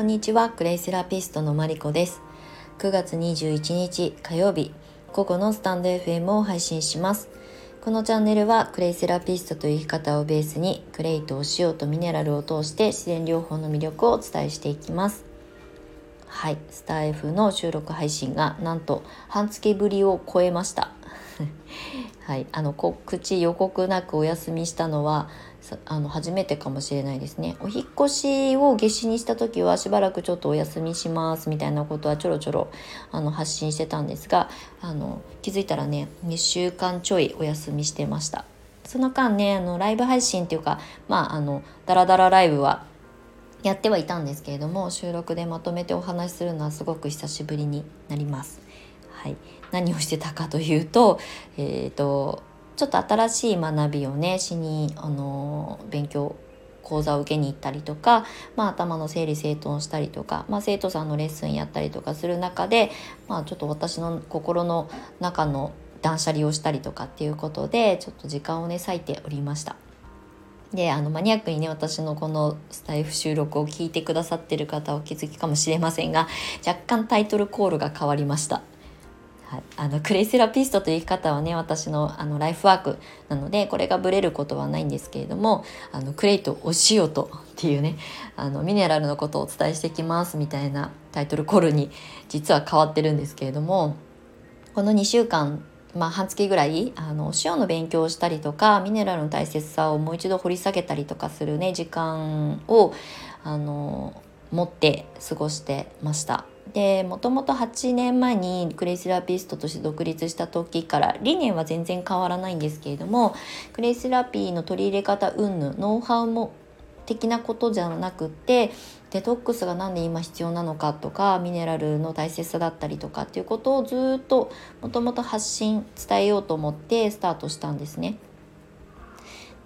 こんにちはクレイセラピストのマリコです。9月21日火曜日。午後のスタンド FM を配信します。このチャンネルはクレイセラピストという生き方をベースにクレイとお塩とミネラルを通して自然療法の魅力をお伝えしていきます。はい。スタイフの収録配信がなんと半月ぶりを超えました。はい、あの告知予告なくお休みしたのはあの初めてかもしれないですね。お引越しを夏至にした時はしばらくちょっとお休みしますみたいなことはちょろちょろあの発信してたんですがあの気づいたらね2週間ちょいお休みしてました。その間ねあのライブ配信っていうかまああのダラダラライブはやってはいたんですけれども収録でまとめてお話しするのはすごく久しぶりになります。はい、何をしてたかというと,、えーと、ちょっと新しい学びをねしに、あの勉強講座を受けに行ったりとか、まあ、頭の整理整頓したりとか、まあ、生徒さんのレッスンやったりとかする中で、まあ、ちょっと私の心の中の断捨離をしたりとかっていうことでちょっと時間をね割いておりました。であのマニアックにね私のこのスタイフ収録を聞いてくださってる方はお気づきかもしれませんが若干タイトルコールが変わりました。あのクレイセラピストという生き方はね私のあのライフワークなのでこれがブレることはないんですけれどもあのクレイとお塩とっていうねあのミネラルのことをお伝えしてきますみたいなタイトルコールに実は変わってるんですけれどもこの2週間まあ、半月ぐらいあのお塩の勉強をしたりとかミネラルの大切さをもう一度掘り下げたりとかするね時間をあの持って過ごしてました。でもともと8年前にクレイセラピストとして独立した時から理念は全然変わらないんですけれどもクレイセラピーの取り入れ方云々ノウハウも的なことじゃなくってデトックスが何で今必要なのかとかミネラルの大切さだったりとかっていうことをずっともともと発信伝えようと思ってスタートしたんですね。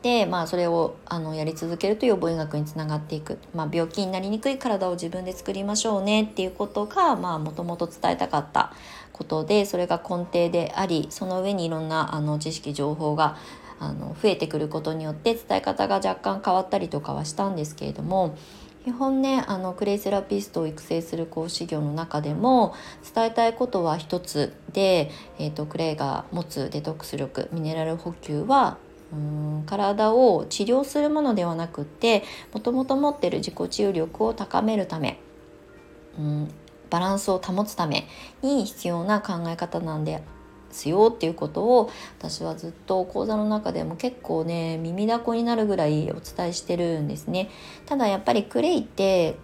で、まあ、それをあのやり続けると予防医学につながっていく、まあ、病気になりにくい体を自分で作りましょうねっていうことがもともと伝えたかったことでそれが根底でありその上にいろんなあの知識情報があの増えてくることによって伝え方が若干変わったりとかはしたんですけれども基本ねあのクレイセラピストを育成する講師業の中でも伝えたいことは一つで、えーとクレイが持つデトックス力ミネラル補給は体を治療するものではなくってもともと持ってる自己治癒力を高めるためうんバランスを保つために必要な考え方なんですよっていうことを私はずっと講座の中でも結構ね耳だこになるぐらいお伝えしてるんですね。ただやっぱりクレイって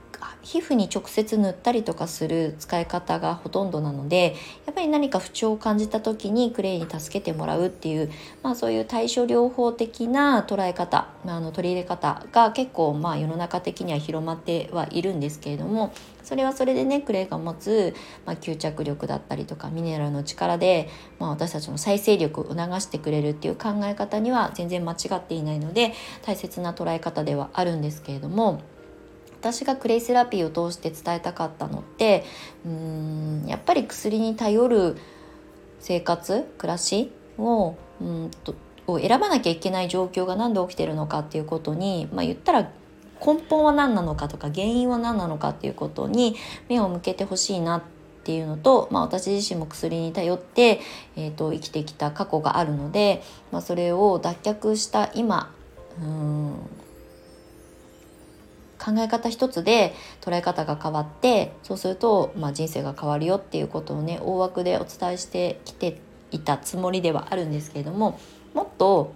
皮膚に直接塗ったりとかする使い方がほとんどなのでやっぱり何か不調を感じた時にクレイに助けてもらうっていう、まあ、そういう対処療法的な捉え方、まあ、あの取り入れ方が結構まあ世の中的には広まってはいるんですけれどもそれはそれでねクレイが持つ、まあ、吸着力だったりとかミネラルの力で、まあ、私たちの再生力を促してくれるっていう考え方には全然間違っていないので大切な捉え方ではあるんですけれども。私がクレイセラピーを通して伝えたかったのってうんやっぱり薬に頼る生活暮らしをうんとを選ばなきゃいけない状況が何で起きてるのかっていうことに、まあ、言ったら根本は何なのかとか原因は何なのかっていうことに目を向けてほしいなっていうのと、まあ、私自身も薬に頼って、えーと、生きてきた過去があるので、まあ、それを脱却した今うん考え方一つで捉え方が変わってそうすると、まあ、人生が変わるよっていうことをね大枠でお伝えしてきていたつもりではあるんですけれどももっと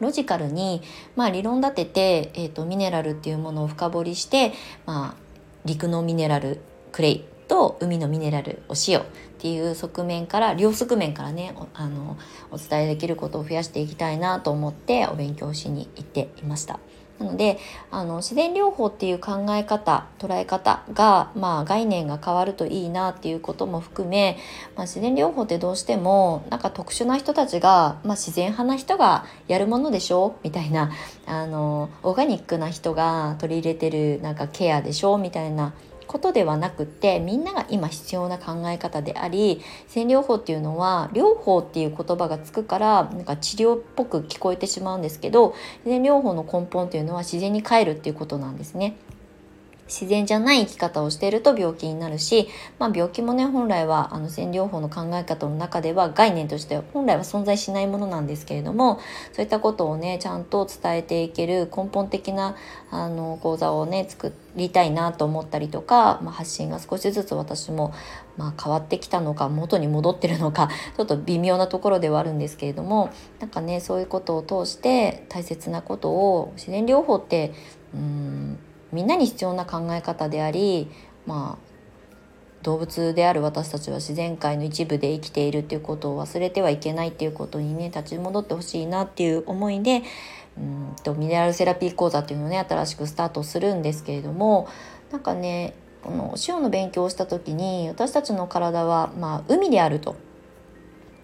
ロジカルに、まあ、理論立てて、えーと、ミネラルっていうものを深掘りして、まあ、陸のミネラルクレイと海のミネラルお塩っていう側面から両側面からねあのお伝えできることを増やしていきたいなと思ってお勉強しに行っていました。なのであの自然療法っていう考え方捉え方が、まあ、概念が変わるといいなっていうことも含め、まあ、自然療法ってどうしてもなんか特殊な人たちが、まあ、自然派な人がやるものでしょ？みたいなあのオーガニックな人が取り入れてるなんかケアでしょ？みたいなことではなくてみんなが今必要な考え方であり線療法っていうのは療法っていう言葉がつくからなんか治療っぽく聞こえてしまうんですけど自然療法の根本というのは自然に帰るっていうことなんですね。自然じゃない生き方をしていると病気になるし、まあ、病気もね本来はあの線療法の考え方の中では概念として本来は存在しないものなんですけれどもそういったことをねちゃんと伝えていける根本的なあの講座をね作りたいなと思ったりとか、まあ、発信が少しずつ私も、まあ、変わってきたのか元に戻ってるのか ちょっと微妙なところではあるんですけれどもなんかねそういうことを通して大切なことを自然療法ってうんみんなに必要な考え方でありまあ動物である私たちは自然界の一部で生きているっていうことを忘れてはいけないっていうことにね立ち戻ってほしいなっていう思いでうんとミネラルセラピー講座っていうのをね新しくスタートするんですけれどもなんかねこの塩の勉強をした時に私たちの体はまあ海であると。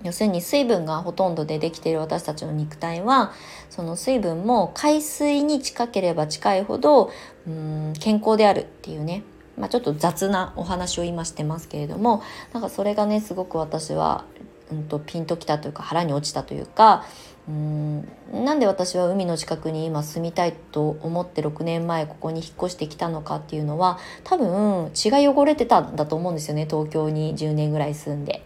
要するに水分がほとんどでできている私たちの肉体はその水分も海水に近ければ近いほどうん健康であるっていうね、まあ、ちょっと雑なお話を今してますけれどもなんかそれがねすごく私は、うんと、ピンときたというか腹に落ちたというかうんなんで私は海の近くに今住みたいと思って6年前ここに引っ越してきたのかっていうのは多分血が汚れてたんだと思うんですよね東京に10年ぐらい住んで。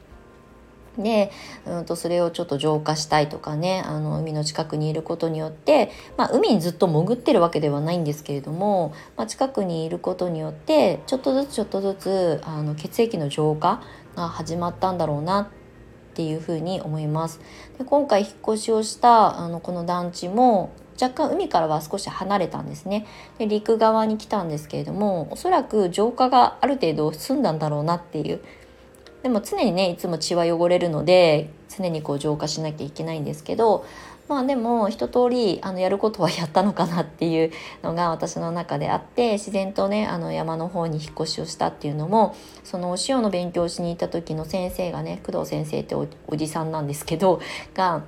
で、うん、とそれをちょっと浄化したいとかねあの海の近くにいることによって、まあ、海にずっと潜ってるわけではないんですけれども、まあ、近くにいることによってちょっとずつちょっとずつあの血液の浄化が始まったんだろうなっていうふうに思います。で今回引っ越しをしたあのこの団地も若干海からは少し離れたんですねで陸側に来たんですけれどもおそらく浄化がある程度済んだんだろうなっていうでも常にねいつも血は汚れるので常にこう浄化しなきゃいけないんですけどまあでも一通りあのやることはやったのかなっていうのが 私の中であって自然とねあの山の方に引っ越しをしたっていうのもそのお塩の勉強しに行った時の先生がね工藤先生っておじさんなんですけど が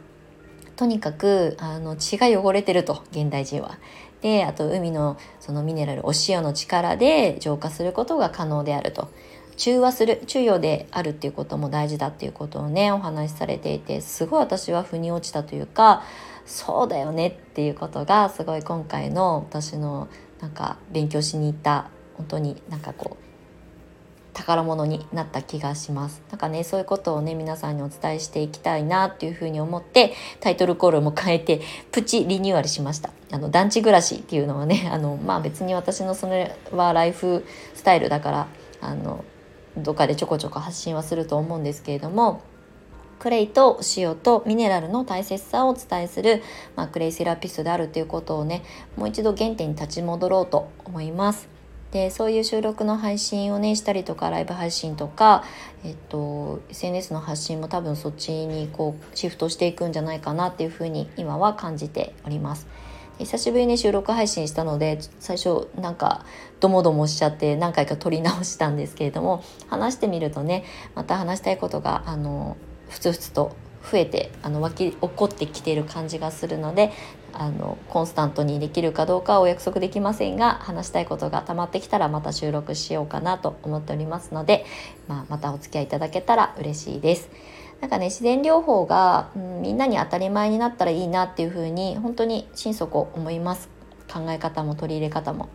とにかくあの血が汚れてると現代人は。であと海のそのミネラルお塩の力で浄化することが可能であると。中和する中与であるっていうことも大事だっていうことをねお話しされていてすごい私は腑に落ちたというかそうだよねっていうことがすごい今回の私のなんか勉強しに行った本当になんかこう宝物になった気がします。なんかね、そういうことをね、皆さんにお伝えしていきたいなっていうふうに思って、タイトルコールも変えて、プチリニューアルしました。あの、団地暮らしっていうのはね、あの、まあ別に私のそれはライフスタイルだから、あの、どっかでちょこちょこ発信はすると思うんですけれどもクレイと塩とミネラルの大切さをお伝えする、まあ、クレイセラピストであるということをねもう一度原点に立ち戻ろうと思います。でそういう収録の配信をねしたりとかライブ配信とか、えっと、SNS の発信も多分そっちにこうシフトしていくんじゃないかなっていうふうに今は感じております。久しぶりに収録配信したので最初なんかドモドモしちゃって何回か撮り直したんですけれども話してみるとねまた話したいことがあのふつふつと増えてあの湧き起こってきている感じがするのであのコンスタントにできるかどうかはお約束できませんが話したいことが溜まってきたらまた収録しようかなと思っておりますので、まあ、またお付き合いいただけたら嬉しいです。なんかね自然療法が、うん、みんなに当たり前になったらいいなっていうふうに本当に心底思います考え方も取り入れ方も。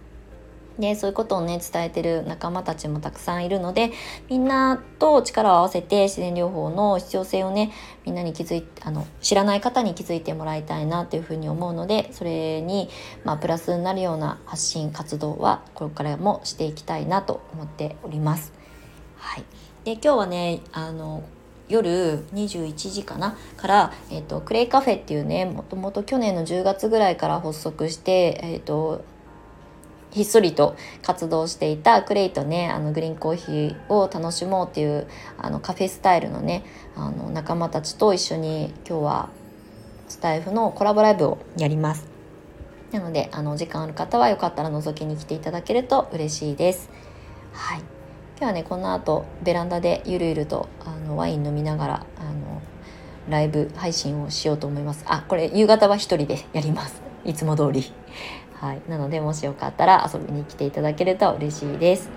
でそういうことをね伝えてる仲間たちもたくさんいるのでみんなと力を合わせて自然療法の必要性をねみんなに気づいあの知らない方に気づいてもらいたいなっていうふうに思うのでそれに、まあ、プラスになるような発信活動はこれからもしていきたいなと思っております。はい、で今日はねあの夜21時かな？から、えーと、クレイカフェっていうねもともと去年の10月ぐらいから発足して、えーと、ひっそりと活動していたクレイとねあのグリーンコーヒーを楽しもうっていうあのカフェスタイルのねあの仲間たちと一緒に今日はスタイフのコラボライブをやります。なのであの時間ある方はよかったら覗きに来ていただけると嬉しいです。はい今日はねこの後ベランダでゆるゆるとあのワイン飲みながらあのライブ配信をしようと思います。あこれ夕方は一人でやります。いつも通り。はい。なのでもしよかったら遊びに来ていただけると嬉しいです。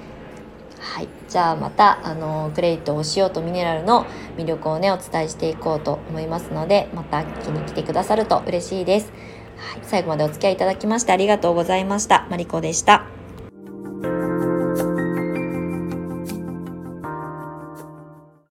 はい。じゃあまたあのクレイとお塩とミネラルの魅力をねお伝えしていこうと思いますのでまた聞きに来てくださると嬉しいです。はい、最後までお付き合いいただきましてありがとうございました。マリコでした。